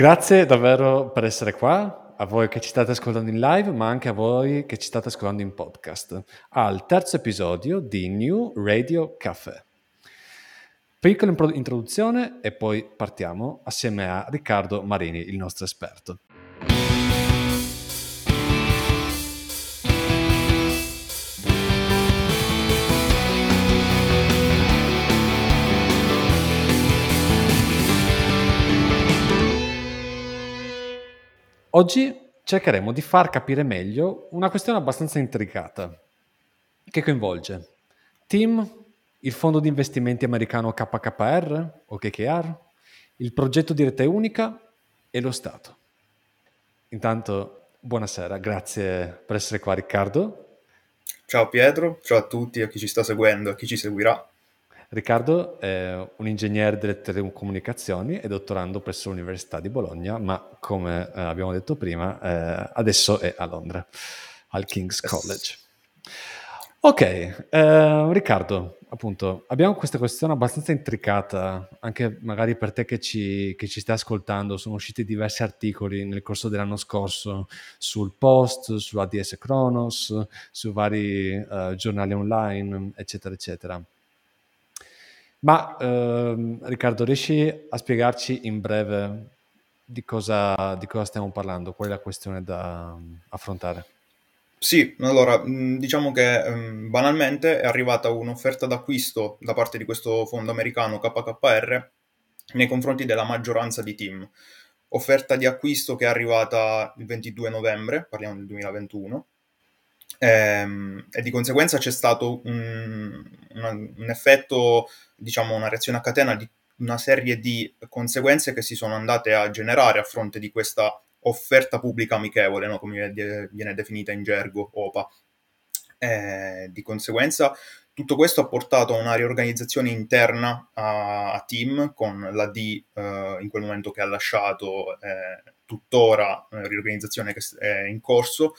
Grazie davvero per essere qua, a voi che ci state ascoltando in live, ma anche a voi che ci state ascoltando in podcast, al terzo episodio di New Radio Café. Piccola introduzione e poi partiamo assieme a Riccardo Marini, il nostro esperto. Oggi cercheremo di far capire meglio una questione abbastanza intricata che coinvolge Team, il fondo di investimenti americano KKR o KKR, il progetto di rete unica e lo Stato. Intanto, buonasera, grazie per essere qua Riccardo. Ciao Pietro, ciao a tutti, a chi ci sta seguendo, a chi ci seguirà. Riccardo è un ingegnere delle telecomunicazioni e dottorando presso l'Università di Bologna, ma come eh, abbiamo detto prima, eh, adesso è a Londra, al King's College. Ok, eh, Riccardo, appunto, abbiamo questa questione abbastanza intricata, anche magari per te che ci, che ci stai ascoltando, sono usciti diversi articoli nel corso dell'anno scorso sul Post, su ADS Kronos, su vari uh, giornali online, eccetera, eccetera. Ma ehm, Riccardo, riesci a spiegarci in breve di cosa, di cosa stiamo parlando? Qual è la questione da mm, affrontare? Sì, allora mm, diciamo che um, banalmente è arrivata un'offerta d'acquisto da parte di questo fondo americano KKR nei confronti della maggioranza di team. Offerta di acquisto che è arrivata il 22 novembre, parliamo del 2021, ehm, e di conseguenza c'è stato un, una, un effetto diciamo, una reazione a catena di una serie di conseguenze che si sono andate a generare a fronte di questa offerta pubblica amichevole, no? come viene definita in gergo OPA. Eh, di conseguenza tutto questo ha portato a una riorganizzazione interna a, a Team con la D eh, in quel momento che ha lasciato, eh, tuttora eh, riorganizzazione che è in corso,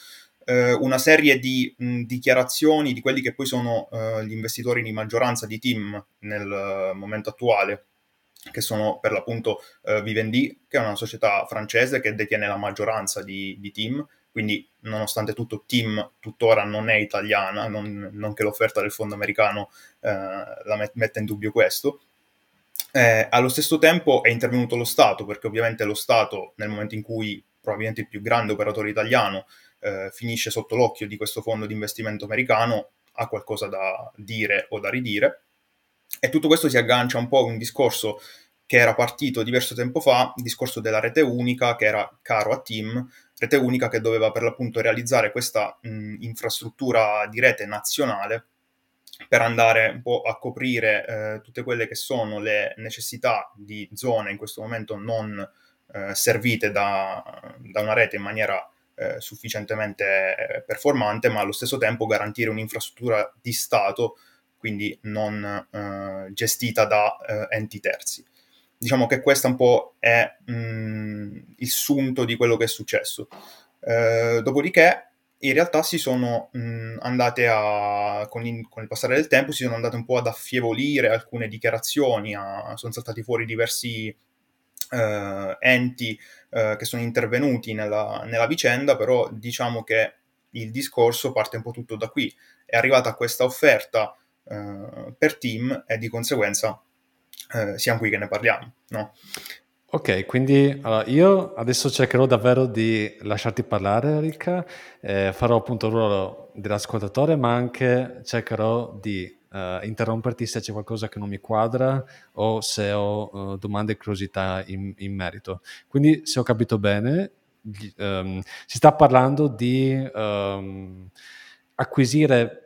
eh, una serie di mh, dichiarazioni di quelli che poi sono eh, gli investitori di maggioranza di Team nel uh, momento attuale, che sono per l'appunto uh, Vivendi, che è una società francese che detiene la maggioranza di, di Team, quindi nonostante tutto Team tuttora non è italiana, non, non che l'offerta del fondo americano uh, la met- metta in dubbio questo. Eh, allo stesso tempo è intervenuto lo Stato, perché ovviamente lo Stato, nel momento in cui probabilmente il più grande operatore italiano eh, finisce sotto l'occhio di questo fondo di investimento americano, ha qualcosa da dire o da ridire. E tutto questo si aggancia un po' a un discorso che era partito diverso tempo fa, il discorso della rete unica, che era caro a Team, rete unica che doveva per l'appunto realizzare questa mh, infrastruttura di rete nazionale per andare un po' a coprire eh, tutte quelle che sono le necessità di zone in questo momento non eh, servite da, da, una rete in maniera eh, sufficientemente eh, performante, ma allo stesso tempo garantire un'infrastruttura di Stato, quindi non eh, gestita da eh, enti terzi. Diciamo che questo un po' è mh, mm, il sunto di quello che è successo. Eh, dopodiché, in realtà si sono mh, mm, andate a, con, in, con, il passare del tempo, si sono andate un po' ad affievolire alcune dichiarazioni, a, sono saltati fuori diversi eh, enti eh, che sono intervenuti nella, nella, vicenda, però diciamo che il discorso parte un po' tutto da qui. È arrivata questa offerta eh, per team e di conseguenza eh, siamo qui che ne parliamo, no? Ok, quindi allora, io adesso cercherò davvero di lasciarti parlare, Ricca, eh, farò appunto il ruolo dell'ascoltatore, ma anche cercherò di uh, interromperti se c'è qualcosa che non mi quadra o se ho uh, domande e curiosità in, in, merito. Quindi, se ho capito bene, um, si sta parlando di um, acquisire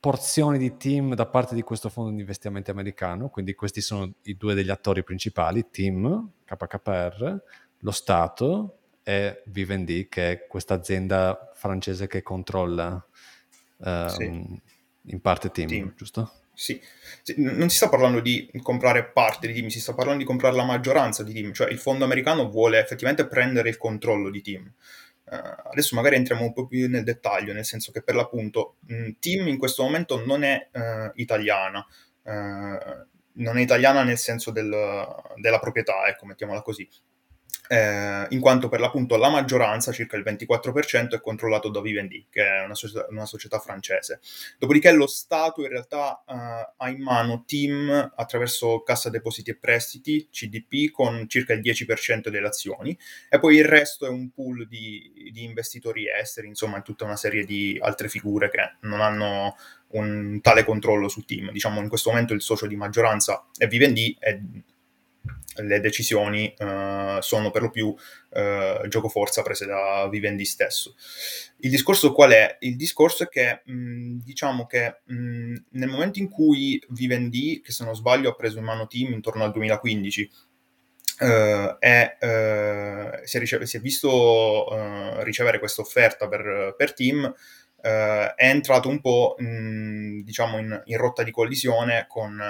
porzioni di team da parte di questo fondo di investimenti americano, quindi questi sono i due degli attori principali, team, KKR, lo Stato e Vivendi, che è questa azienda francese che controlla um, sì in parte team, team. giusto? Sì. non si sta parlando di comprare parte di team, si sta parlando di comprare la maggioranza di team, cioè il fondo americano vuole effettivamente prendere il controllo di team. Uh, adesso magari entriamo un po' più nel dettaglio, nel senso che per l'appunto mh, Team in questo momento non è uh, italiana, uh, non è italiana nel senso del, della proprietà, ecco, mettiamola così. Eh, in quanto per l'appunto la maggioranza, circa il 24%, è controllato da Vivendi, che è una società, una società francese. Dopodiché lo Stato in realtà eh, ha in mano team attraverso Cassa Depositi e Prestiti, CDP, con circa il 10% delle azioni, e poi il resto è un pool di, di investitori esteri, insomma, tutta una serie di altre figure che non hanno un tale controllo sul team. Diciamo in questo momento il socio di maggioranza è Vivendi e le decisioni uh, sono per lo più uh, gioco forza prese da Vivendi stesso. Il discorso qual è? Il discorso è che mh, diciamo che mh, nel momento in cui Vivendi, che se non sbaglio ha preso in mano Team intorno al 2015, Uh, è, uh, si, è ricev- si, è visto uh, ricevere questa offerta per, per Team, è entrato un po' mh, diciamo in, in, rotta di collisione con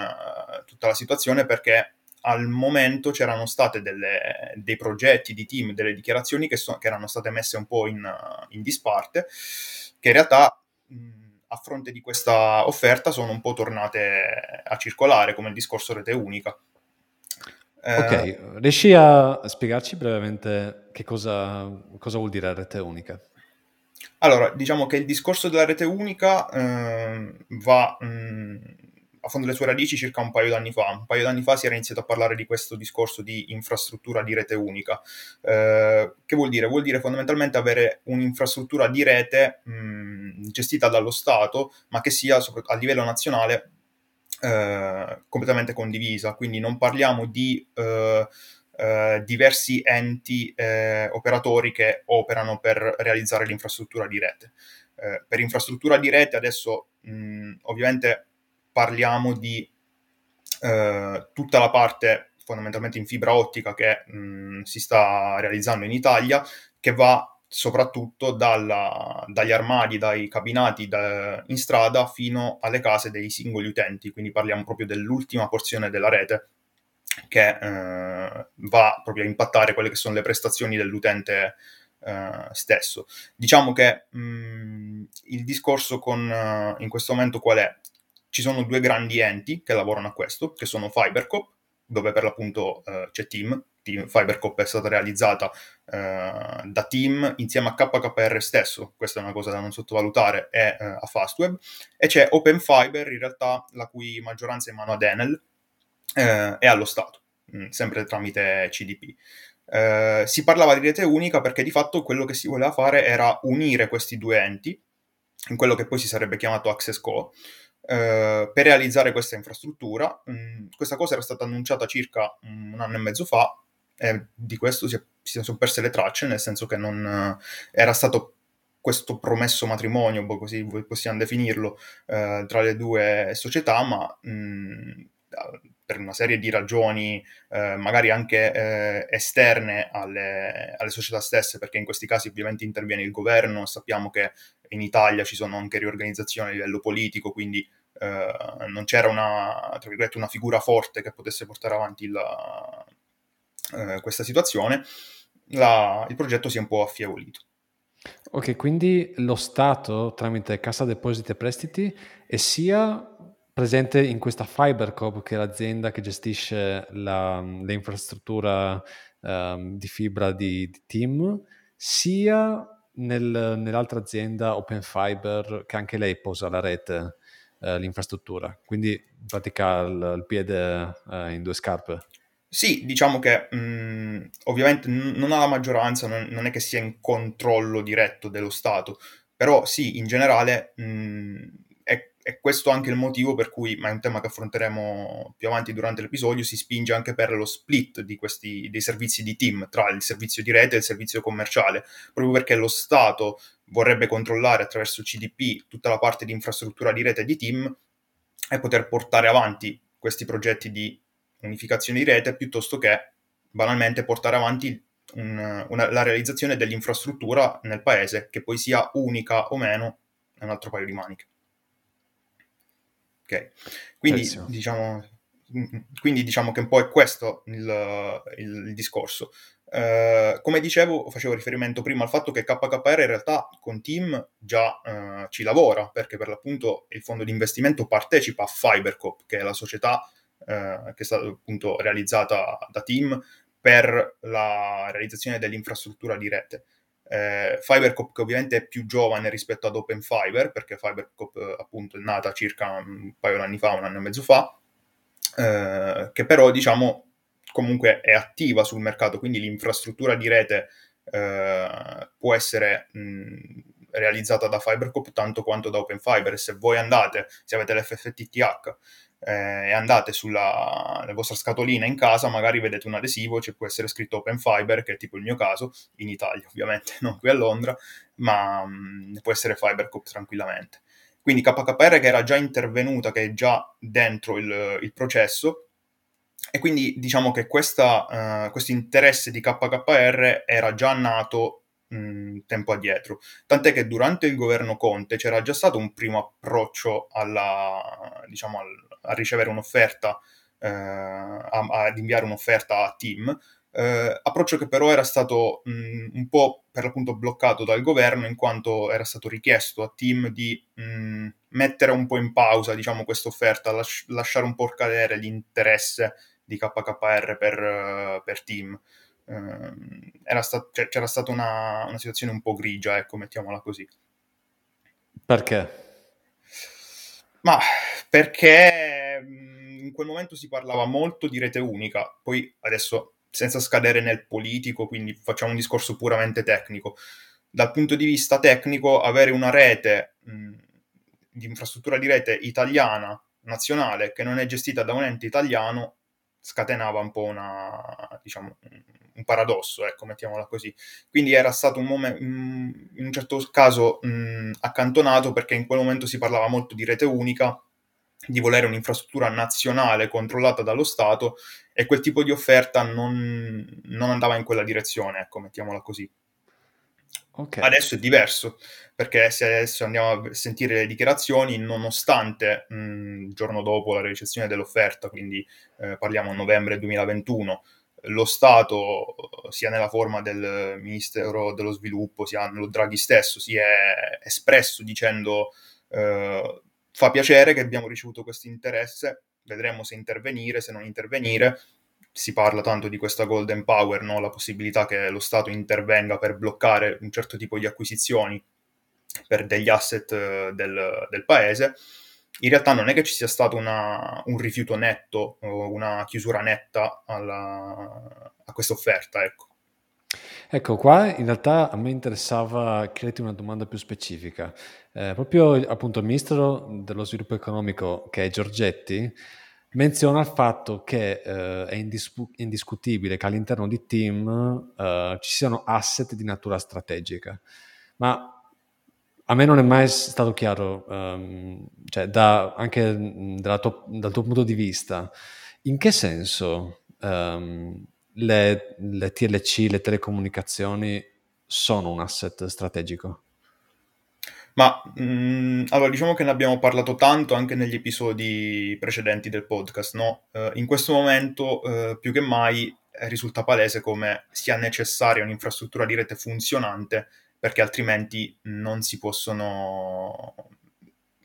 tutta la situazione perché al momento c'erano stati dei progetti di team, delle dichiarazioni che, so, che, erano state messe un po' in, in disparte, che in realtà mh, a fronte di questa offerta sono un po' tornate a circolare, come il discorso rete unica. Ok, eh, riesci a spiegarci brevemente che cosa, cosa, vuol dire rete unica? Allora, diciamo che il discorso della rete unica eh, va... Mh, affonda le sue radici circa un paio d'anni fa. Un paio d'anni fa si era iniziato a parlare di questo discorso di infrastruttura di rete unica. Eh, che vuol dire? Vuol dire fondamentalmente avere un'infrastruttura di rete mh, gestita dallo Stato, ma che sia a livello nazionale eh, completamente condivisa. Quindi non parliamo di... Eh, Uh, diversi enti uh, operatori che operano per realizzare l'infrastruttura di rete. Uh, per infrastruttura di rete adesso mh, ovviamente parliamo di eh, tutta la parte fondamentalmente in fibra ottica che mh, si sta realizzando in Italia, che va soprattutto dalla, dagli armadi, dai cabinati da, in strada fino alle case dei singoli utenti, quindi parliamo proprio dell'ultima porzione della rete che eh, va proprio a impattare quelle che sono le prestazioni dell'utente eh, stesso. Diciamo che mh, il discorso con, uh, in questo momento qual è? Ci sono due grandi enti che lavorano a questo, che sono Fibercop, dove per l'appunto uh, c'è Team. Team. Fibercop è stata realizzata uh, da Team insieme a KKR stesso, questa è una cosa da non sottovalutare, e uh, a Fastweb, e c'è OpenFiber, in realtà la cui maggioranza è in mano ad Enel e allo Stato, mh, mm, sempre tramite CDP. si parlava di rete unica perché di fatto quello che si voleva fare era unire questi due enti in quello che poi si sarebbe chiamato Access Co, eh, per realizzare questa infrastruttura. Mm, questa cosa era stata annunciata circa un anno e mezzo fa e di questo si, si sono perse le tracce, nel senso che non eh, era stato questo promesso matrimonio, boh, così possiamo definirlo, eh, tra le due società, ma mh, mm, per una serie di ragioni, eh, magari anche eh, esterne alle, alle, società stesse, perché in questi casi ovviamente interviene il governo, sappiamo che in Italia ci sono anche riorganizzazioni a livello politico, quindi eh, non c'era una, una, figura forte che potesse portare avanti la, eh, questa situazione, la, il progetto si è un po' affievolito. Ok, quindi lo Stato tramite Cassa Depositi e Prestiti è sia presente in questa FiberCop, che è l'azienda che gestisce la, l'infrastruttura um, di fibra di, di Team, sia nel, nell'altra azienda Open Fiber, che anche lei posa la rete eh, l'infrastruttura. Quindi in pratica il, il piede eh, in due scarpe. Sì, diciamo che mh, ovviamente n- non ha la maggioranza, non, non, è che sia in controllo diretto dello Stato, però sì, in generale mh, è, è, questo anche il motivo per cui, ma è un tema che affronteremo più avanti durante l'episodio, si spinge anche per lo split questi, dei servizi di team tra il servizio di rete e il servizio commerciale, proprio perché lo Stato vorrebbe controllare attraverso CDP tutta la parte di infrastruttura di rete di team e poter portare avanti questi progetti di unificazione di rete piuttosto che banalmente portare avanti un, una, la realizzazione dell'infrastruttura nel paese che poi sia unica o meno è un altro paio di maniche. Ok, quindi diciamo, quindi diciamo che un po' è questo il, il, il discorso. Uh, come dicevo, facevo riferimento prima al fatto che KKR in realtà con Team già uh, ci lavora, perché per l'appunto il fondo di investimento partecipa a Fibercop, che è la società uh, che è stata appunto realizzata da Team per la realizzazione dell'infrastruttura di rete. Eh, Fibercop che ovviamente è più giovane rispetto ad Open Fiber, perché Fibercop eh, appunto è nata circa un paio di anni fa, un anno e mezzo fa, eh, che però diciamo comunque è attiva sul mercato, quindi l'infrastruttura di rete eh, può essere mh, realizzata da Fibercop tanto quanto da Open Fiber. Se voi andate, se avete l'FFTTH eh, e andate sulla vostra scatolina in casa, magari vedete un adesivo, ci può essere scritto Open Fiber, che è tipo il mio caso, in Italia ovviamente, non qui a Londra, ma mh, può essere Fibercop tranquillamente. Quindi KKR che era già intervenuta, che è già dentro il, il processo, e quindi diciamo che questa, uh, questo interesse di KKR era già nato mh, tempo addietro. Tant'è che durante il governo Conte c'era già stato un primo approccio alla, diciamo, al, a ricevere un'offerta, eh, ad inviare un'offerta a team, eh, approccio che però era stato mh, un po' per l'appunto bloccato dal governo in quanto era stato richiesto a team di mh, mettere un po' in pausa diciamo questa offerta, las- lasciare un po' cadere l'interesse di KKR per, per team. Eh, stat- cioè, c'era stata una, una situazione un po' grigia, ecco, mettiamola così. Perché? Ma perché in quel momento si parlava molto di rete unica, poi adesso senza scadere nel politico, quindi facciamo un discorso puramente tecnico. Dal punto di vista tecnico, avere una rete mh, di infrastruttura di rete italiana, nazionale, che non è gestita da un ente italiano, scatenava un po' una, diciamo, un paradosso, ecco, mettiamola così. Quindi era stato un momento, in un certo caso, mh, accantonato perché in quel momento si parlava molto di rete unica, di volere un'infrastruttura nazionale controllata dallo Stato e quel tipo di offerta non, non andava in quella direzione, ecco, mettiamola così. Okay. Adesso è diverso, perché se adesso andiamo a sentire le dichiarazioni, nonostante il giorno dopo la ricezione dell'offerta, quindi eh, parliamo novembre 2021, lo Stato, sia nella forma del Ministero dello Sviluppo, sia nello Draghi stesso, si è espresso dicendo eh, fa piacere che abbiamo ricevuto questo interesse, vedremo se intervenire, se non intervenire. Si parla tanto di questa golden power, no? la possibilità che lo Stato intervenga per bloccare un certo tipo di acquisizioni per degli asset eh, del, del paese in realtà non è che ci sia stato una, un rifiuto netto o una chiusura netta alla, a questa offerta. Ecco. ecco, qua in realtà a me interessava chiederti una domanda più specifica. Eh, proprio appunto il ministro dello sviluppo economico, che è Giorgetti, menziona il fatto che eh, è indispu- indiscutibile che all'interno di Team eh, ci siano asset di natura strategica. Ma a me non è mai stato chiaro, um, cioè da, anche tuo, dal tuo punto di vista, in che senso um, le, le, TLC, le telecomunicazioni sono un asset strategico? Ma mh, mm, allora diciamo che ne abbiamo parlato tanto anche negli episodi precedenti del podcast, no? Uh, in questo momento uh, più che mai risulta palese come sia necessaria un'infrastruttura di rete funzionante perché altrimenti non si possono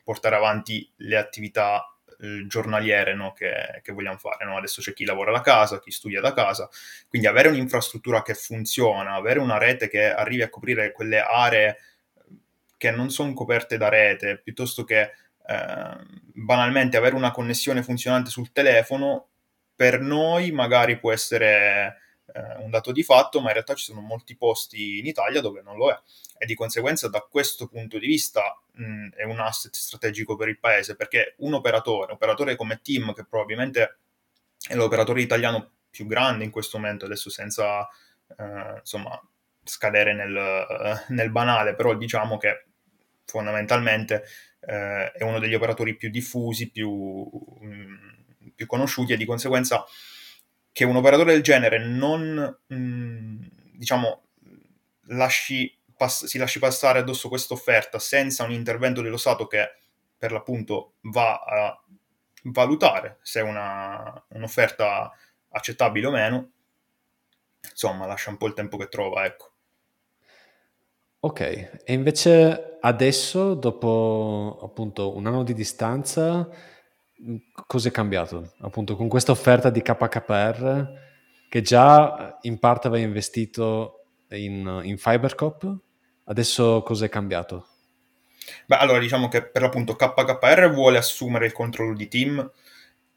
portare avanti le attività eh, giornaliere no, che, che, vogliamo fare. No? Adesso c'è chi lavora da casa, chi studia da casa, quindi avere un'infrastruttura che funziona, avere una rete che arrivi a coprire quelle aree che non sono coperte da rete, piuttosto che eh, banalmente avere una connessione funzionante sul telefono, per noi magari può essere eh, un dato di fatto, ma in realtà ci sono molti posti in Italia dove non lo è. E di conseguenza da questo punto di vista mh, è un asset strategico per il paese perché un operatore, un operatore come Team che probabilmente è l'operatore italiano più grande in questo momento, adesso senza eh, insomma scadere nel, nel, banale, però diciamo che fondamentalmente eh, è uno degli operatori più diffusi, più, mh, più conosciuti e di conseguenza che un operatore del genere non, mh, mm, diciamo, lasci pass- si lasci passare addosso questa offerta senza un intervento dello Stato che per l'appunto va a valutare se è una, un'offerta accettabile o meno, insomma, lascia un po' il tempo che trova, ecco. Ok, e invece adesso, dopo appunto un anno di distanza, cosa è cambiato? Appunto con questa offerta di KKR che già in parte aveva investito in, in Fibercop, adesso cosa è cambiato? Beh, allora diciamo che per l'appunto KKR vuole assumere il controllo di team,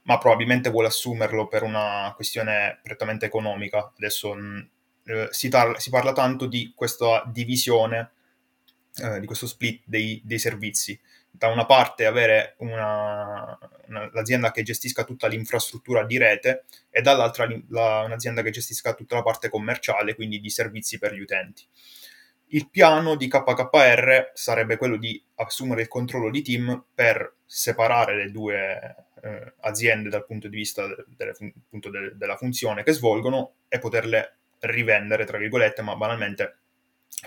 ma probabilmente vuole assumerlo per una questione prettamente economica. Adesso mm, eh, si, tar- si, parla tanto di questa divisione, eh, di questo split dei, dei, servizi. Da una parte avere una, una, l'azienda che gestisca tutta l'infrastruttura di rete e dall'altra la, un'azienda che gestisca tutta la parte commerciale, quindi di servizi per gli utenti. Il piano di KKR sarebbe quello di assumere il controllo di team per separare le due eh, aziende dal punto di vista delle, appunto de- della funzione che svolgono e poterle rivendere, tra virgolette, ma banalmente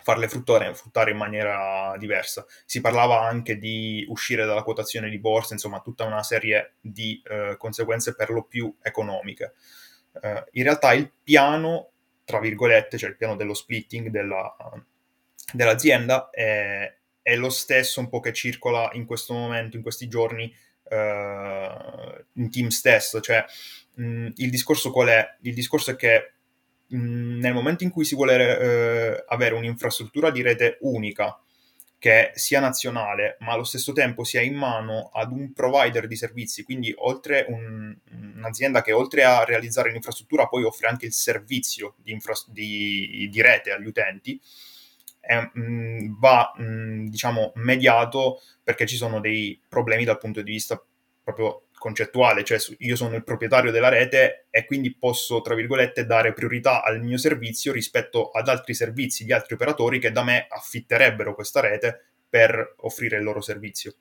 farle fruttare, fruttare in maniera diversa. Si parlava anche di uscire dalla quotazione di borsa, insomma tutta una serie di eh, conseguenze per lo più economiche. Eh, in realtà il piano, tra virgolette, cioè il piano dello splitting della, dell'azienda è, è, lo stesso un po' che circola in questo momento, in questi giorni, uh, in team stesso. Cioè, mh, il discorso qual è? Il discorso è che mh, nel momento in cui si vuole uh, avere un'infrastruttura di rete unica, che sia nazionale, ma allo stesso tempo sia in mano ad un provider di servizi, quindi oltre un, un'azienda che oltre a realizzare l'infrastruttura poi offre anche il servizio di, infra, di, di rete agli utenti, è, mh, mm, va mh, mm, diciamo mediato perché ci sono dei problemi dal punto di vista proprio concettuale, cioè io sono il proprietario della rete e quindi posso, tra virgolette, dare priorità al mio servizio rispetto ad altri servizi di altri operatori che da me affitterebbero questa rete per offrire il loro servizio.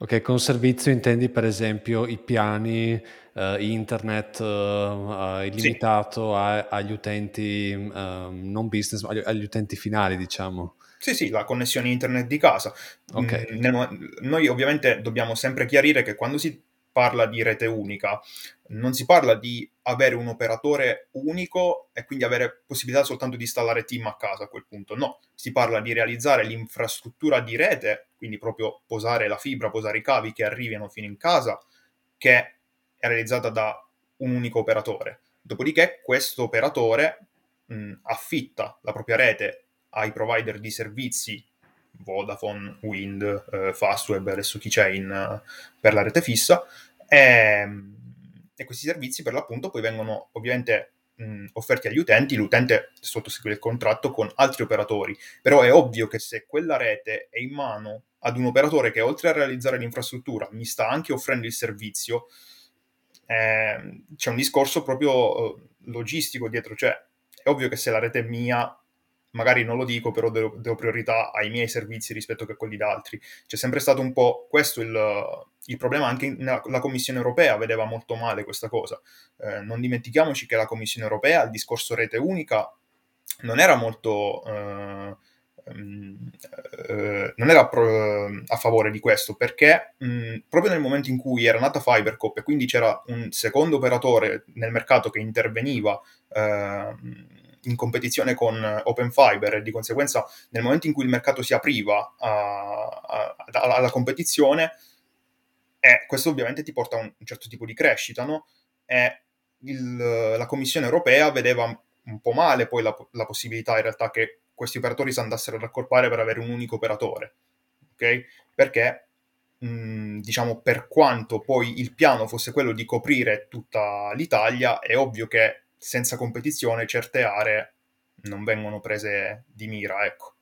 Ok, con servizio intendi per esempio i piani uh, internet uh, illimitato sì. a, agli utenti uh, non business, agli, agli, utenti finali, diciamo. Sì, sì, la connessione internet di casa. Okay. Mm, noi ovviamente dobbiamo sempre chiarire che quando si parla di rete unica, non si parla di avere un operatore unico e quindi avere possibilità soltanto di installare team a casa a quel punto. No, si parla di realizzare l'infrastruttura di rete, quindi proprio posare la fibra, posare i cavi che arrivino fino in casa, che è realizzata da un unico operatore. Dopodiché questo operatore mh, affitta la propria rete ai provider di servizi Vodafone, Wind, eh, Fastweb, adesso chi c'è in, per la rete fissa, e, ehm, e, questi servizi per l'appunto poi vengono ovviamente mh, offerti agli utenti, l'utente sottoscrive il contratto con altri operatori, però è ovvio che se quella rete è in mano ad un operatore che oltre a realizzare l'infrastruttura mi sta anche offrendo il servizio, eh, c'è un discorso proprio eh, logistico dietro, cioè è ovvio che se la rete è mia magari non lo dico, però do, do priorità ai miei servizi rispetto a quelli da altri. C'è sempre stato un po' questo il, il problema, anche nella, la Commissione europea vedeva molto male questa cosa. Eh, non dimentichiamoci che la Commissione europea, il discorso rete unica, non era molto... Eh, ehm, eh, non era a favore di questo perché mh, proprio nel momento in cui era nata Fibercop e quindi c'era un secondo operatore nel mercato che interveniva eh, in competizione con Open Fiber e di conseguenza nel momento in cui il mercato si apriva a, a, a, alla competizione, eh, questo ovviamente ti porta a un, certo tipo di crescita, no? E il, la Commissione europea vedeva un po' male poi la, la, possibilità in realtà che questi operatori si andassero ad accorpare per avere un unico operatore, ok? Perché mh, diciamo per quanto poi il piano fosse quello di coprire tutta l'Italia, è ovvio che senza competizione certe aree non vengono prese di mira, ecco.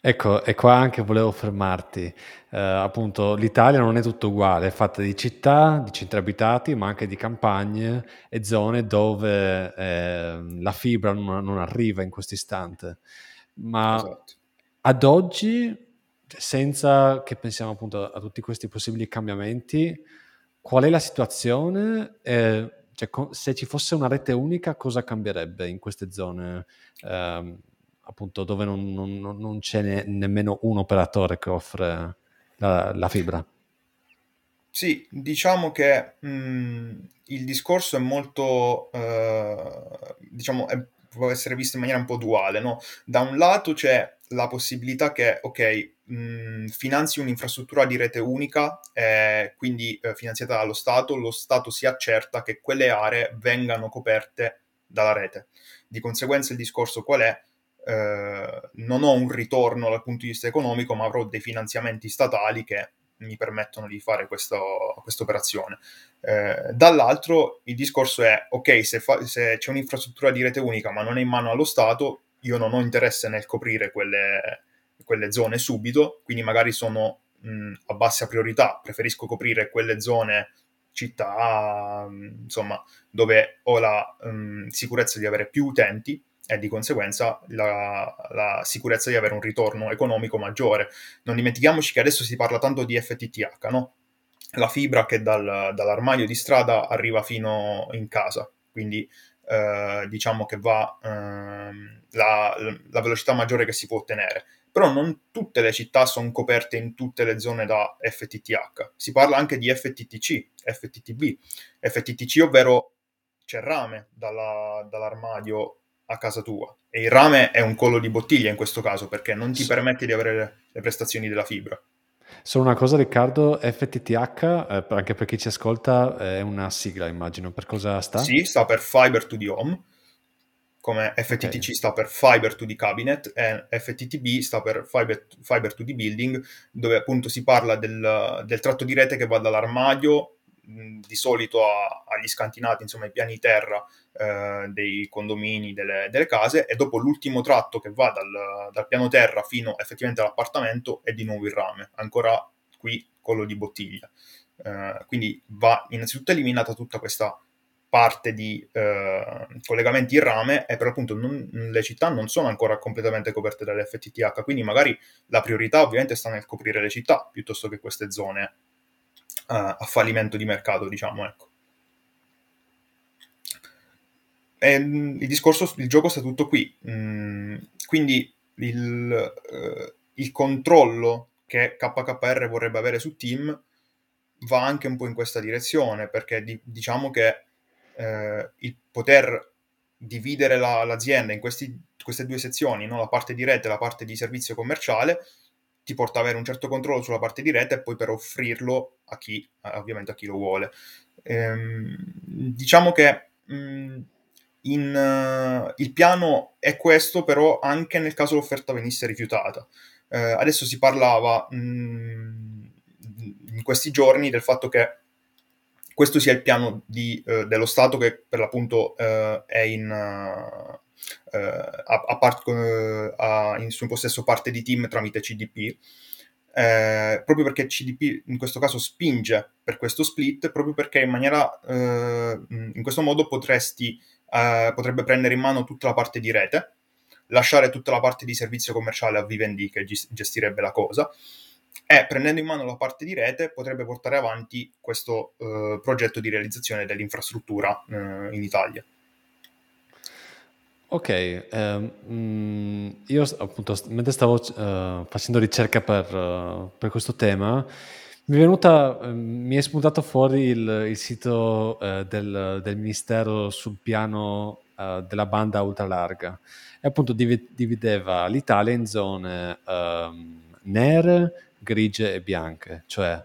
Ecco, e qua anche volevo fermarti. Eh, appunto, l'Italia non è tutto uguale, è fatta di città, di centri abitati, ma anche di campagne e zone dove eh, la fibra non, non, arriva in questo istante. Ma esatto. ad oggi, senza che pensiamo appunto a tutti questi possibili cambiamenti, qual è la situazione? Eh, cioè, se ci fosse una rete unica, cosa cambierebbe in queste zone, ehm, appunto, dove non, non, non c'è ne, nemmeno un operatore che offre la, la fibra? Sì, diciamo che mh, mm, il discorso è molto, eh, diciamo, è, può essere visto in maniera un po' duale, no? Da un lato c'è la possibilità che, ok, finanzi un'infrastruttura di rete unica, eh, quindi eh, finanziata dallo Stato, lo Stato si accerta che quelle aree vengano coperte dalla rete. Di conseguenza il discorso qual è? Eh, non ho un ritorno dal punto di vista economico, ma avrò dei finanziamenti statali che mi permettono di fare questa operazione. Eh, dall'altro il discorso è, ok, se, fa, se, c'è un'infrastruttura di rete unica ma non è in mano allo Stato, io non ho interesse nel coprire quelle, quelle zone subito, quindi magari sono mh, a bassa priorità, preferisco coprire quelle zone città, mh, insomma, dove ho la mh, sicurezza di avere più utenti e di conseguenza la, la, sicurezza di avere un ritorno economico maggiore. Non dimentichiamoci che adesso si parla tanto di FTTH, no? La fibra che dal, dall'armadio di strada arriva fino in casa, quindi eh, diciamo che va eh, la, la, velocità maggiore che si può ottenere. Però non tutte le città sono coperte in tutte le zone da FTTH. Si parla anche di FTTC, FTTB. FTTC, ovvero c'è rame dalla, dall'armadio a casa tua. E il rame è un collo di bottiglia in questo caso perché non ti permette di avere le, le, prestazioni della fibra. Solo una cosa Riccardo, FTTH, eh, anche per chi ci ascolta, è una sigla immagino, per cosa sta? Sì, sta per Fiber to the Home, come FTTC okay. sta per Fiber to the Cabinet e FTTB sta per Fiber, Fiber to the Building, dove appunto si parla del, del tratto di rete che va dall'armadio di solito a, agli scantinati, insomma ai piani terra eh, dei condomini, delle, delle, case, e dopo l'ultimo tratto che va dal, dal, piano terra fino effettivamente all'appartamento è di nuovo il rame, ancora qui collo di bottiglia. Eh, quindi va innanzitutto eliminata tutta questa parte di eh, collegamenti in rame e per l'appunto non, le città non sono ancora completamente coperte dall'FTTH, quindi magari la priorità ovviamente sta nel coprire le città piuttosto che queste zone a, a fallimento di mercato, diciamo, ecco. E, mm, il discorso, il gioco sta tutto qui. Mm, quindi il, uh, il, controllo che KKR vorrebbe avere su Team va anche un po' in questa direzione, perché di, diciamo che uh, il poter dividere la, l'azienda in questi, queste due sezioni, no? la parte di rete e la parte di servizio commerciale, ti porta ad avere un certo controllo sulla parte di rete e poi per offrirlo a chi, ovviamente a chi lo vuole. Ehm, diciamo che mh, mm, in, uh, il piano è questo, però anche nel caso l'offerta venisse rifiutata. Eh, adesso si parlava mh, mm, in questi giorni del fatto che questo sia il piano di, uh, dello Stato che per l'appunto uh, è in, a, a part, in suo possesso parte di team tramite CDP. Eh, proprio perché CDP in questo caso spinge per questo split, proprio perché in maniera eh, in questo modo potresti, eh, potrebbe prendere in mano tutta la parte di rete, lasciare tutta la parte di servizio commerciale a Vivendi che gestirebbe la cosa e prendendo in mano la parte di rete potrebbe portare avanti questo eh, progetto di realizzazione dell'infrastruttura eh, in Italia. Ok, mm, io appunto mentre stavo uh, facendo ricerca per, uh, per, questo tema, mi è venuta, uh, mi è spuntato fuori il, il sito eh, del, del, Ministero sul piano della banda ultralarga e appunto divideva l'Italia in zone ehm, nere, grigie e bianche, cioè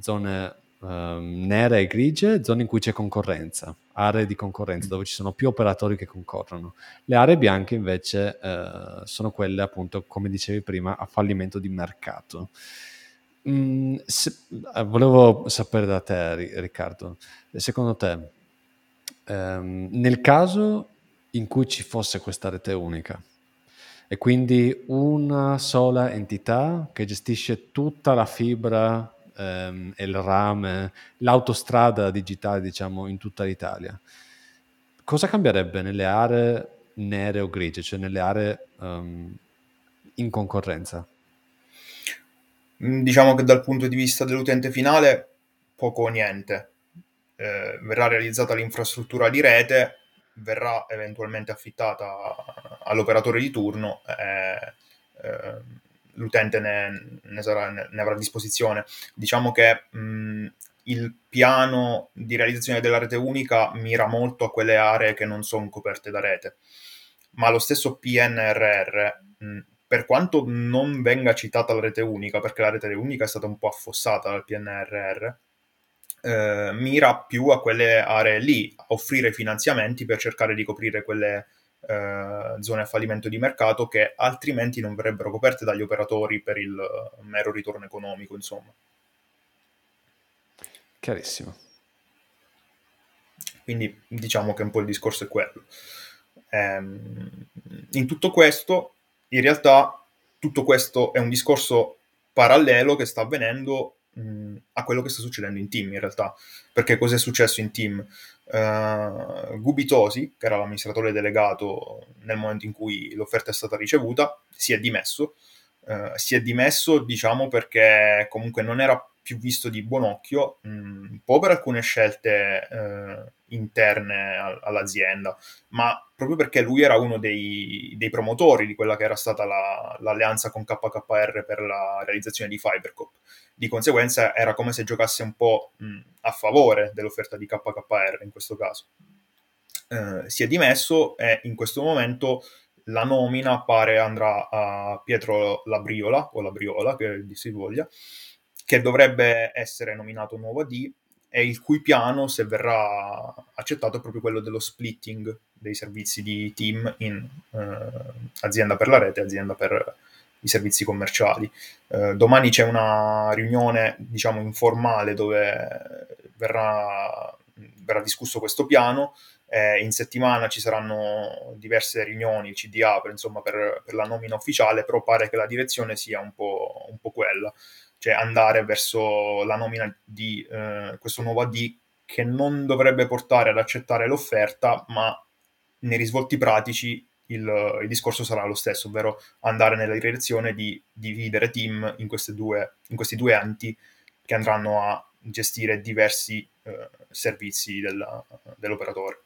zone um, nere e grigie, zone in cui c'è concorrenza, aree di concorrenza dove ci sono più operatori che concorrono. Le aree bianche invece uh, sono quelle appunto, come dicevi prima, a fallimento di mercato. Mm, se, uh, volevo sapere da te, Riccardo, secondo te, um, nel caso in cui ci fosse questa rete unica, e quindi una sola entità che gestisce tutta la fibra ehm, il RAM, l'autostrada digitale, diciamo, in tutta l'Italia. Cosa cambierebbe nelle aree nere o grigie, cioè nelle aree um, in concorrenza? Mm, diciamo che dal punto di vista dell'utente finale, poco o niente. Eh, verrà realizzata l'infrastruttura di rete, verrà eventualmente affittata all'operatore di turno. Eh, eh, l'utente ne, ne, sarà, ne, avrà a disposizione. Diciamo che mh, il piano di realizzazione della rete unica mira molto a quelle aree che non sono coperte da rete, ma lo stesso PNRR, mh, per quanto non venga citata la rete unica, perché la rete unica è stata un po' affossata dal PNRR, eh, mira più a quelle aree lì, a offrire finanziamenti per cercare di coprire quelle eh, zone a fallimento di mercato che altrimenti non verrebbero coperte dagli operatori per il mero ritorno economico, insomma. Chiarissimo. Quindi diciamo che un po' il discorso è quello. Ehm, in tutto questo, in realtà, tutto questo è un discorso parallelo che sta avvenendo mh, a quello che sta succedendo in team, in realtà. Perché cos'è successo in team? Uh, Gubitosi, che era l'amministratore delegato nel momento in cui l'offerta è stata ricevuta, si è dimesso. Uh, si è dimesso, diciamo, perché comunque non era più visto di buon occhio, mh, un po' per alcune scelte uh, interne a- all'azienda, ma proprio perché lui era uno dei, dei promotori di quella che era stata la, l'alleanza con KKR per la realizzazione di Fibercop. Di conseguenza era come se giocasse un po' mh, a favore dell'offerta di KKR in questo caso. Eh, si è dimesso e in questo momento la nomina pare andrà a Pietro Labriola, o Labriola, che si voglia, che dovrebbe essere nominato nuovo AD e il cui piano, se verrà accettato, è proprio quello dello splitting dei servizi di team in eh, azienda per la rete e azienda per i servizi commerciali. Eh, domani c'è una riunione, diciamo, informale dove verrà, verrà discusso questo piano. Eh, in settimana ci saranno diverse riunioni, il CDA, per, insomma, per, per, la nomina ufficiale, però pare che la direzione sia un po', un po quella cioè andare verso la nomina di eh, questo nuovo AD che non dovrebbe portare ad accettare l'offerta, ma nei risvolti pratici il, il, discorso sarà lo stesso, ovvero andare nella direzione di dividere team in, due, in questi due enti che andranno a gestire diversi eh, servizi della, dell'operatore.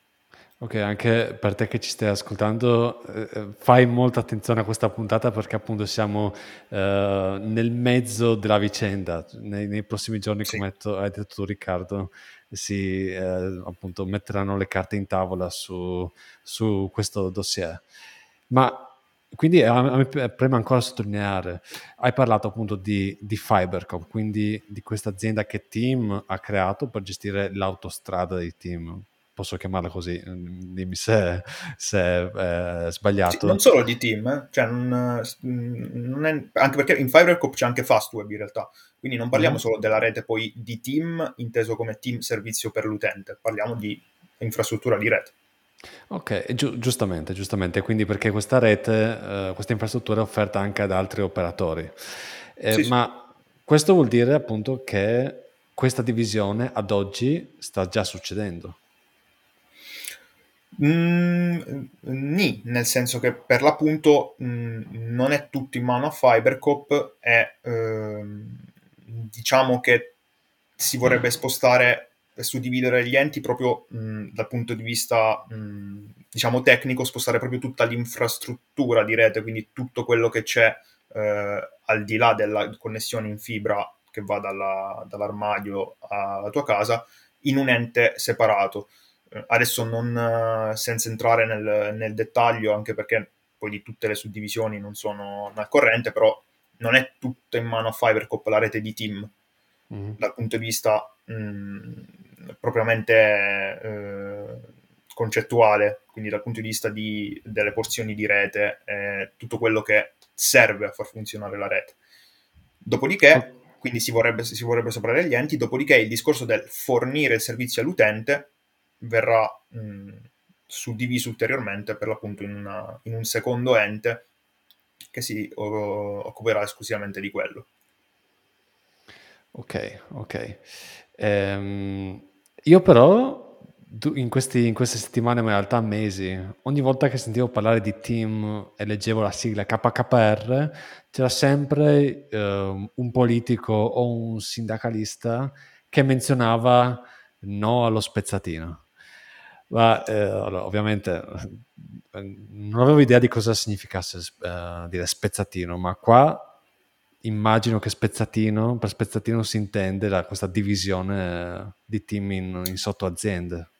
Ok, anche per te che ci stai ascoltando, eh, eh, fai molta attenzione a questa puntata perché appunto siamo eh, nel mezzo della vicenda. Nei, nei prossimi giorni, sì. come hai detto tu Riccardo, si eh, appunto metteranno le carte in tavola su, su questo dossier. Ma quindi a me preme ancora sottolineare, hai parlato appunto di, di Fibercom, quindi di questa azienda che Team ha creato per gestire l'autostrada dei team posso chiamarla così, mm, dimmi se, se è eh, sbagliato. Sì, non solo di team, eh? cioè non, mm, non è, anche perché in Fiverr c'è anche Fastweb in realtà, quindi non parliamo mm. solo della rete poi di team inteso come team servizio per l'utente, parliamo di infrastruttura di rete. Ok, giu- giustamente, giustamente, quindi perché questa rete, eh, questa infrastruttura è offerta anche ad altri operatori, eh, sì, ma sì. questo vuol dire appunto che questa divisione ad oggi sta già succedendo. Mm, nì, nel senso che per l'appunto mm, non è tutto in mano a Fibercop e ehm, diciamo che si vorrebbe spostare e suddividere gli enti proprio mh, dal punto di vista mh, diciamo tecnico, spostare proprio tutta l'infrastruttura di rete, quindi tutto quello che c'è eh, al di là della connessione in fibra che va dalla, dall'armadio alla tua casa in un ente separato. Eh, adesso non eh, senza entrare nel, nel, dettaglio, anche perché poi di tutte le suddivisioni non sono al corrente, però non è tutto in mano a Fibercop la rete di team mm-hmm. dal punto di vista mh, mm, propriamente eh, concettuale, quindi dal punto di vista di, delle porzioni di rete, eh, tutto quello che serve a far funzionare la rete. Dopodiché, quindi si vorrebbe, si vorrebbe separare gli enti, dopodiché il discorso del fornire il servizio all'utente verrà mh, suddiviso ulteriormente per l'appunto in, una, in, un secondo ente che si o, occuperà esclusivamente di quello. Ok, ok. Ehm, io però in, questi, in, queste settimane, ma in realtà mesi, ogni volta che sentivo parlare di team e leggevo la sigla KKR, c'era sempre eh, un politico o un sindacalista che menzionava no allo spezzatino. Ma eh, allora, ovviamente eh, non avevo idea di cosa significasse eh, dire spezzatino, ma qua immagino che spezzatino, per spezzatino si intende la, questa divisione di team in, in sottoaziende.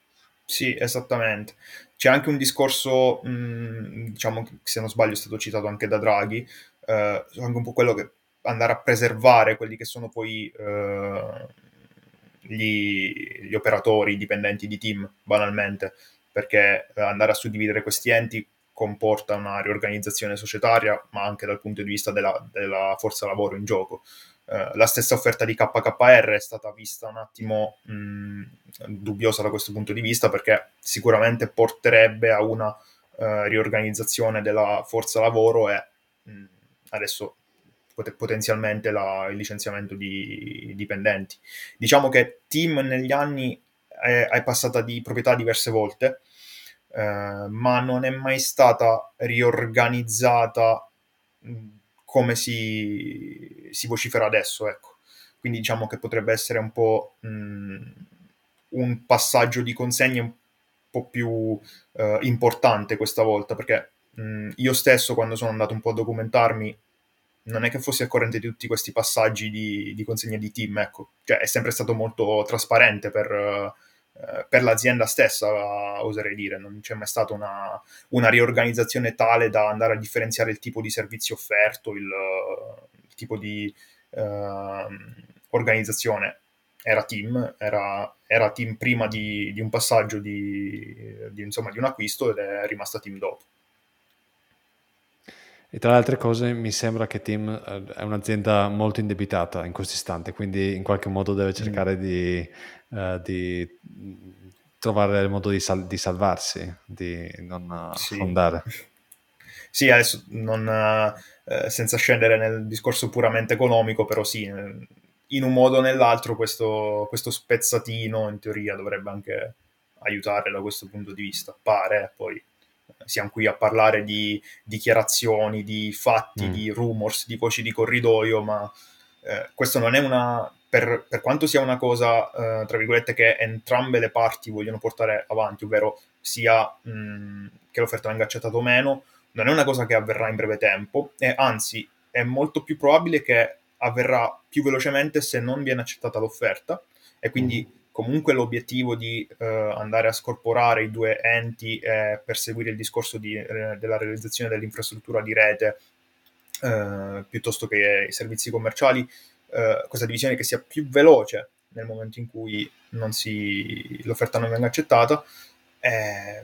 Sì, esattamente. C'è anche un discorso, mh, mm, diciamo, se non sbaglio è stato citato anche da Draghi, eh, anche un po' quello che andare a preservare quelli che sono poi eh, gli, gli operatori, dipendenti di team, banalmente, perché andare a suddividere questi enti comporta una riorganizzazione societaria, ma anche dal punto di vista della, della forza lavoro in gioco. Uh, la stessa offerta di KKR è stata vista un attimo mh, dubbiosa da questo punto di vista perché sicuramente porterebbe a una uh, riorganizzazione della forza lavoro e mh, adesso pot- potenzialmente la, il licenziamento di dipendenti. Diciamo che Team negli anni è, è passata di proprietà diverse volte, eh, ma non è mai stata riorganizzata come si, si vocifera adesso, ecco. Quindi diciamo che potrebbe essere un po' mh, un passaggio di consegne un po' più eh, importante questa volta, perché mh, io stesso quando sono andato un po' a documentarmi non è che fossi al corrente di tutti questi passaggi di, di consegna di team, ecco. Cioè, è sempre stato molto trasparente per, eh, per l'azienda stessa, oserei dire. Non c'è mai stata una, una, riorganizzazione tale da andare a differenziare il tipo di servizio offerto, il, il tipo di eh, organizzazione. Era team, era, era team prima di, di un passaggio di, di, insomma, di un acquisto ed è rimasta team dopo. E tra le altre cose mi sembra che Tim eh, è un'azienda molto indebitata in questo istante, quindi in qualche modo deve mm. cercare mm. di, uh, di, trovare il modo di, sal- di salvarsi, di non sì. affondare. Sì, adesso non, uh, senza scendere nel discorso puramente economico, però sì, in un modo o nell'altro questo, questo spezzatino in teoria dovrebbe anche aiutare da questo punto di vista, pare, poi siamo qui a parlare di dichiarazioni, di fatti, mm. di rumors, di voci di corridoio, ma eh, questo non è una... Per, per, quanto sia una cosa, eh, tra virgolette, che entrambe le parti vogliono portare avanti, ovvero sia mh, mm, che l'offerta venga accettata o meno, non è una cosa che avverrà in breve tempo, e anzi è molto più probabile che avverrà più velocemente se non viene accettata l'offerta, e quindi mm comunque l'obiettivo di eh, andare a scorporare i due enti e perseguire il discorso di, eh, della realizzazione dell'infrastruttura di rete eh, piuttosto che i servizi commerciali, eh, questa divisione che sia più veloce nel momento in cui non si, l'offerta non venga accettata e,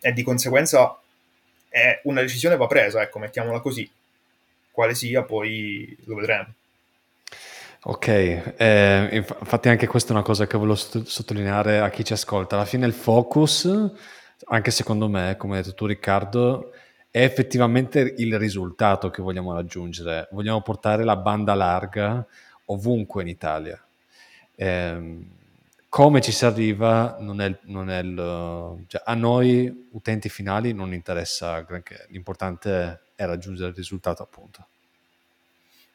e di conseguenza una decisione va presa, ecco, mettiamola così. Quale sia, poi lo vedremo. Ok, eh, infatti anche questa è una cosa che volevo sottolineare a chi ci ascolta. Alla fine il focus, anche secondo me, come hai detto tu Riccardo, è effettivamente il risultato che vogliamo raggiungere. Vogliamo portare la banda larga ovunque in Italia. Eh, come ci si arriva non è, non è il, cioè, a noi utenti finali non interessa granché, l'importante è raggiungere il risultato appunto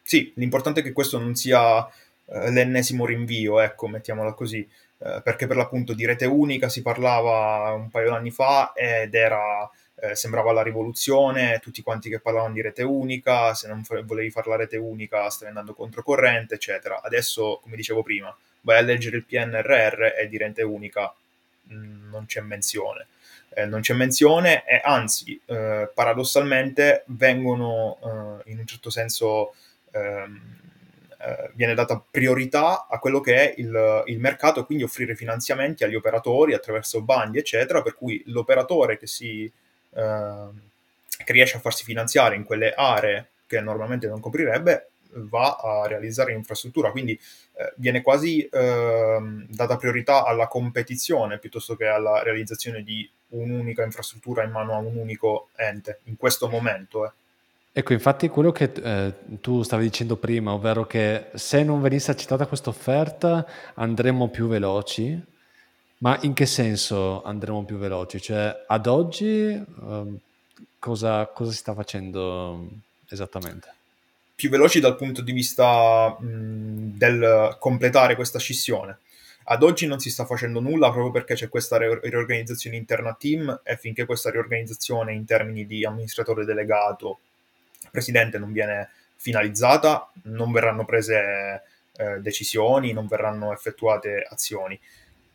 sì, l'importante è che questo non sia eh, l'ennesimo rinvio, ecco, mettiamola così, eh, perché per l'appunto di rete unica si parlava un paio d'anni fa ed era, eh, sembrava la rivoluzione, tutti quanti che parlavano di rete unica, se non volevi fare la rete unica stai andando controcorrente, eccetera. Adesso, come dicevo prima, vai a leggere il PNRR e di rete unica mh, mm, non c'è menzione. Eh, non c'è menzione e anzi, eh, paradossalmente, vengono eh, in un certo senso ehm, eh, viene data priorità a quello che è il, il, mercato quindi offrire finanziamenti agli operatori attraverso bandi, eccetera, per cui l'operatore che, si, eh, che riesce a farsi finanziare in quelle aree che normalmente non coprirebbe va a realizzare l'infrastruttura, quindi eh, viene quasi eh, data priorità alla competizione piuttosto che alla realizzazione di un'unica infrastruttura in mano a un unico ente, in questo momento. Eh. Ecco, infatti quello che eh, tu stavi dicendo prima, ovvero che se non venisse accettata questa offerta andremo più veloci, ma in che senso andremo più veloci? Cioè, ad oggi eh, cosa, cosa, si sta facendo esattamente? Più veloci dal punto di vista mh, del completare questa scissione. Ad oggi non si sta facendo nulla proprio perché c'è questa riorganizzazione interna team e finché questa riorganizzazione in termini di amministratore delegato presidente non viene finalizzata, non verranno prese eh, decisioni, non verranno effettuate azioni.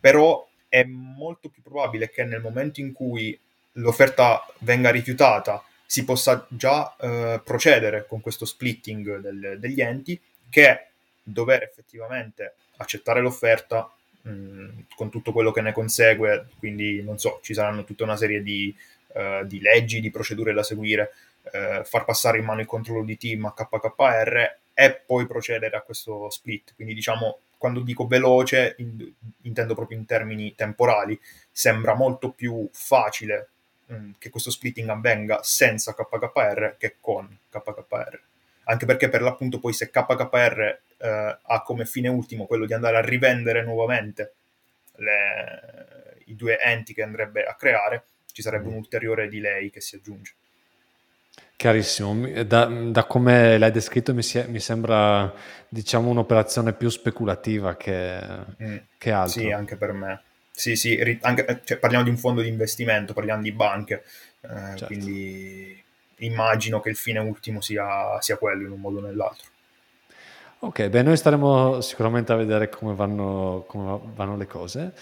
Però è molto più probabile che nel momento in cui l'offerta venga rifiutata si possa già eh, procedere con questo splitting del, degli enti che dover effettivamente accettare l'offerta mh, mm, con tutto quello che ne consegue, quindi non so, ci saranno tutta una serie di, uh, di leggi, di procedure da seguire, uh, far passare in mano il controllo di team a KKR e poi procedere a questo split. Quindi diciamo, quando dico veloce, in, intendo proprio in termini temporali, sembra molto più facile mh, mm, che questo splitting avvenga senza KKR che con KKR anche perché per l'appunto poi se KKR eh, ha come fine ultimo quello di andare a rivendere nuovamente le, i due enti che andrebbe a creare, ci sarebbe mm. un ulteriore delay che si aggiunge. Chiarissimo, da, da come l'hai descritto mi, si, mi, sembra diciamo un'operazione più speculativa che, mm. che altro. Sì, anche per me. Sì, sì, anche, cioè, parliamo di un fondo di investimento, parliamo di banche, eh, certo. quindi immagino che il fine ultimo sia, sia quello in un modo o nell'altro. Ok, beh, noi staremo sicuramente a vedere come vanno, come vanno le cose.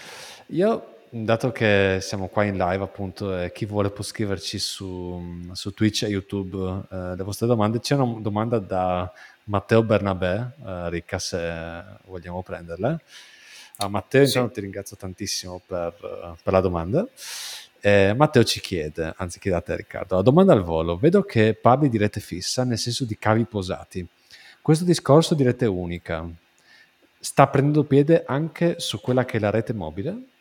Io dato che siamo qua in live appunto e chi vuole può scriverci su, su Twitch e YouTube eh, le vostre domande, c'è una domanda da Matteo Bernabé, eh, Ricca se vogliamo prenderle. Ah, Matteo, sì. ti ringrazio tantissimo per, per la domanda. Eh, Matteo ci chiede, anzi chiede a te Riccardo, la domanda al volo, vedo che parli di rete fissa nel senso di cavi posati. Questo discorso di rete unica sta prendendo piede anche su quella che è la rete mobile?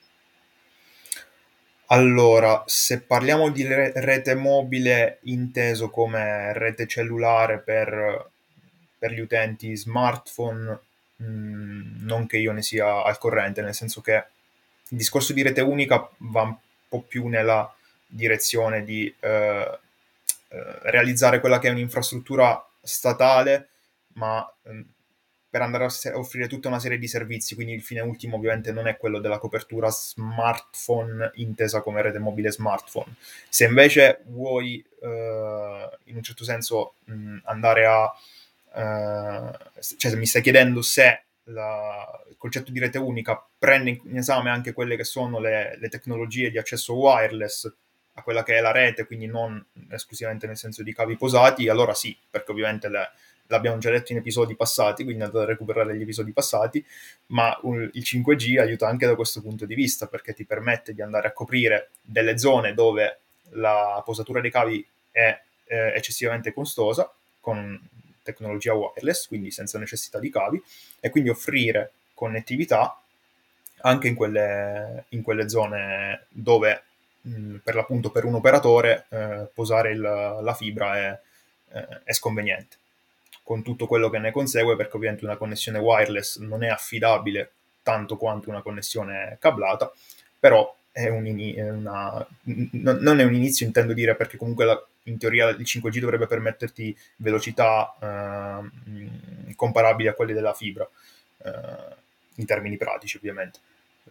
Allora, se parliamo di rete mobile inteso come rete cellulare per, per gli utenti smartphone, mh, mm, non che io ne sia al corrente, nel senso che il discorso di rete unica va un po' più nella direzione di eh, eh, realizzare quella che è un'infrastruttura statale, ma eh, per andare a offrire tutta una serie di servizi, quindi il fine ultimo ovviamente non è quello della copertura smartphone intesa come rete mobile smartphone. Se invece vuoi eh, in un certo senso mh, andare a... Eh, cioè se mi stai chiedendo se la, il concetto di rete unica prende in esame anche quelle che sono le, le, tecnologie di accesso wireless a quella che è la rete, quindi non esclusivamente nel senso di cavi posati, allora sì, perché ovviamente le, l'abbiamo già detto in episodi passati, quindi andate a recuperare gli episodi passati, ma un, il 5G aiuta anche da questo punto di vista, perché ti permette di andare a coprire delle zone dove la posatura dei cavi è eh, eccessivamente costosa, con tecnologia wireless, quindi senza necessità di cavi, e quindi offrire connettività anche in quelle, in quelle zone dove mh, per l'appunto per un operatore eh, posare il, la fibra è, eh, è sconveniente con tutto quello che ne consegue perché ovviamente una connessione wireless non è affidabile tanto quanto una connessione cablata però è un in, è una, non è un inizio intendo dire perché comunque la, in teoria il 5G dovrebbe permetterti velocità eh, comparabili a quelle della fibra, eh, in termini pratici ovviamente.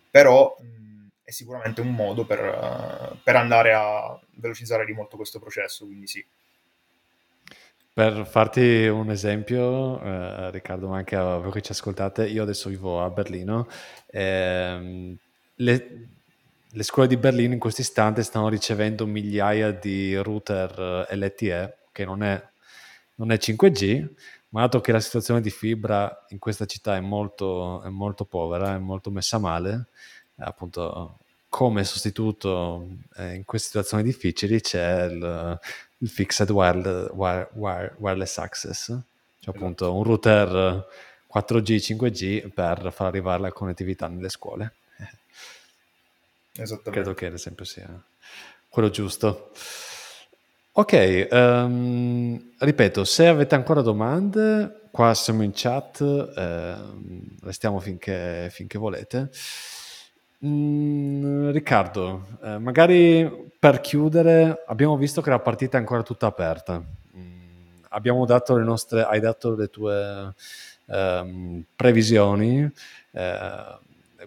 Però mh, è sicuramente un modo per, uh, per, andare a velocizzare di molto questo processo, quindi sì. Per farti un esempio, eh, Riccardo, ma anche a voi che ci ascoltate, io adesso vivo a Berlino. Ehm, le, le scuole di Berlino in questo istante stanno ricevendo migliaia di router eh, LTE, che non è, non è 5G, ma dato che la situazione di fibra in questa città è molto, è molto povera, è molto messa male, appunto come sostituto eh, in queste situazioni difficili c'è il, il Fixed wireless, wire, wire, wireless Access, cioè esatto. appunto un router 4G, 5G per far arrivare la connettività nelle scuole. Esattamente. Credo che ad esempio sia quello giusto. Ok, um, ripeto, se avete ancora domande, qua siamo in chat, eh, restiamo finché, finché volete. Mm, Riccardo, eh, magari per chiudere, abbiamo visto che la partita è ancora tutta aperta. Mm, dato nostre, hai dato le tue ehm, previsioni. Eh,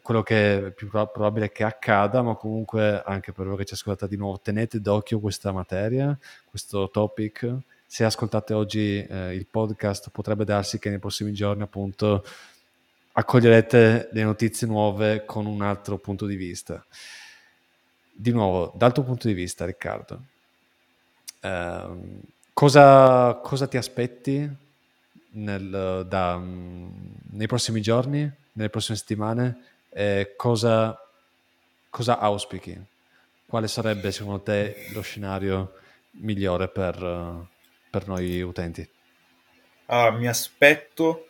quello che è più probabile che accada, ma comunque anche per voi che ci ascoltate di nuovo, tenete d'occhio questa materia, questo topic. Se ascoltate oggi eh, il podcast, potrebbe darsi che nei prossimi giorni, appunto, accoglierete le notizie nuove con un altro punto di vista. Di nuovo, dal tuo punto di vista, Riccardo, eh, cosa, cosa, ti aspetti nel, da, nei prossimi giorni, nelle prossime settimane? eh, cosa, cosa auspichi? Quale sarebbe secondo te lo scenario migliore per, per noi utenti? Allora, mi aspetto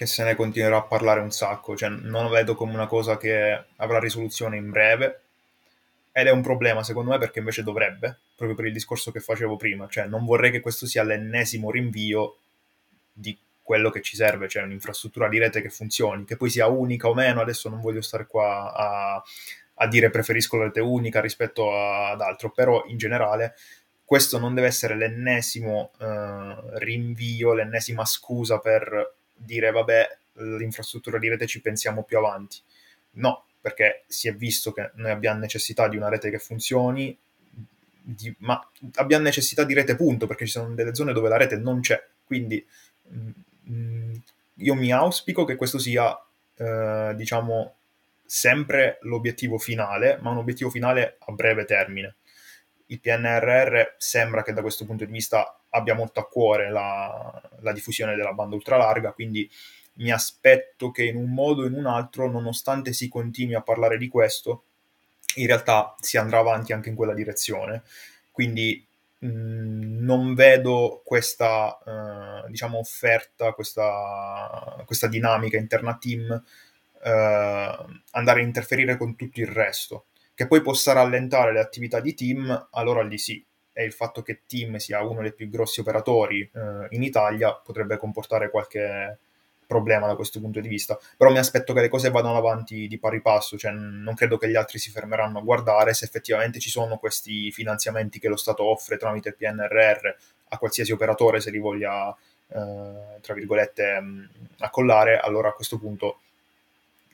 che se ne continuerà a parlare un sacco, cioè non lo vedo come una cosa che avrà risoluzione in breve. Ed è un problema secondo me perché invece dovrebbe, proprio per il discorso che facevo prima, cioè non vorrei che questo sia l'ennesimo rinvio di quello che ci serve, cioè un'infrastruttura di rete che funzioni, che poi sia unica o meno, adesso non voglio stare qua a, a dire preferisco la rete unica rispetto ad altro, però in generale questo non deve essere l'ennesimo eh, rinvio, l'ennesima scusa per dire vabbè, l'infrastruttura di rete ci pensiamo più avanti. No, perché si è visto che noi abbiamo necessità di una rete che funzioni, di, ma abbiamo necessità di rete punto, perché ci sono delle zone dove la rete non c'è. Quindi mh, mm, io mi auspico che questo sia, eh, diciamo, sempre l'obiettivo finale, ma un obiettivo finale a breve termine. Il PNRR sembra che da questo punto di vista abbia molto a cuore la, la diffusione della banda ultralarga, quindi mi aspetto che in un modo o in un altro, nonostante si continui a parlare di questo, in realtà si andrà avanti anche in quella direzione. Quindi mh, non vedo questa uh, diciamo offerta, questa, questa, dinamica interna team uh, andare a interferire con tutto il resto. Che poi possa rallentare le attività di team, allora lì sì, e il fatto che Team sia uno dei più grossi operatori eh, in Italia potrebbe comportare qualche problema da questo punto di vista. Però mi aspetto che le cose vadano avanti di pari passo, cioè non credo che gli altri si fermeranno a guardare se effettivamente ci sono questi finanziamenti che lo Stato offre tramite il PNRR a qualsiasi operatore se li voglia, eh, tra virgolette, mh, accollare, allora a questo punto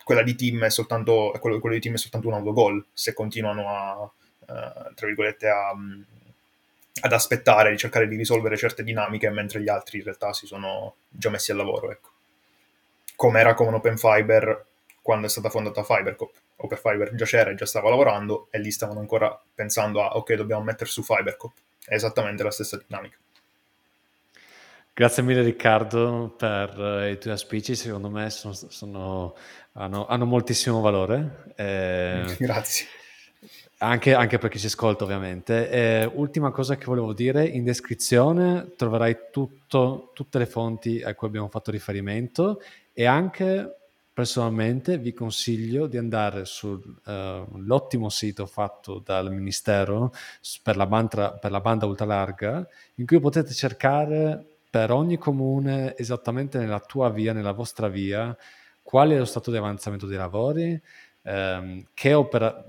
quella di team è soltanto, quello, quello di team è soltanto un autogol se continuano a, eh, tra virgolette, a, ad aspettare di cercare di risolvere certe dinamiche mentre gli altri in realtà si sono già messi al lavoro, ecco. Come era con Open Fiber quando è stata fondata Fibercop. Open Fiber già c'era e già stava lavorando e lì stavano ancora pensando a ok, dobbiamo mettere su Fibercop. È esattamente la stessa dinamica. Grazie mille Riccardo per uh, i tuoi auspici, secondo me sono, sono, hanno, hanno, moltissimo valore. Eh, Grazie. Anche, anche, per chi si ascolta ovviamente. Eh, ultima cosa che volevo dire, in descrizione troverai tutto, tutte le fonti a cui abbiamo fatto riferimento e anche personalmente vi consiglio di andare sull'ottimo uh, sito fatto dal Ministero per la, banda, per la banda ultralarga in cui potete cercare per ogni comune esattamente nella tua via, nella vostra via, qual è lo stato di avanzamento dei lavori, ehm, che opera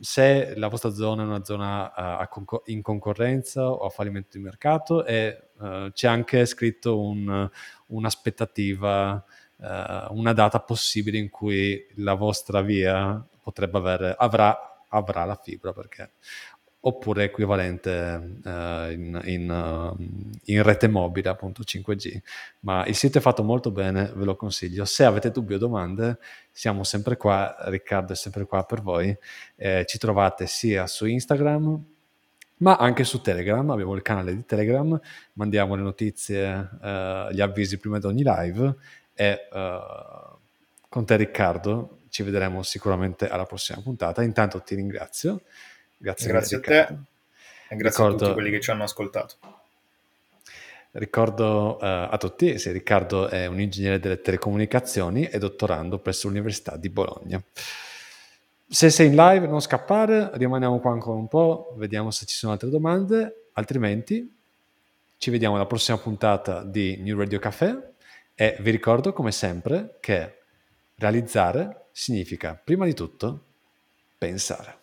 se la vostra zona è una zona uh, in concorrenza o a fallimento di mercato e uh, c'è anche scritto un, un'aspettativa, uh, una data possibile in cui la vostra via potrebbe avere, avrà, avrà la fibra perché oppure equivalente uh, in, in, uh, in, rete mobile, appunto 5G. Ma il sito è fatto molto bene, ve lo consiglio. Se avete dubbi o domande, siamo sempre qua, Riccardo è sempre qua per voi. Eh, ci trovate sia su Instagram, ma anche su Telegram, abbiamo il canale di Telegram, mandiamo le notizie, uh, gli avvisi prima di ogni live e con te Riccardo ci vedremo sicuramente alla prossima puntata. Intanto ti ringrazio Grazie, grazie a te e grazie Ricordo... a tutti quelli che ci hanno ascoltato. Ricordo uh, a tutti, se Riccardo è un ingegnere delle telecomunicazioni e dottorando presso l'Università di Bologna. Se sei in live non scappare, rimaniamo qua ancora un po', vediamo se ci sono altre domande, altrimenti ci vediamo alla prossima puntata di New Radio Café e vi ricordo come sempre che realizzare significa prima di tutto pensare.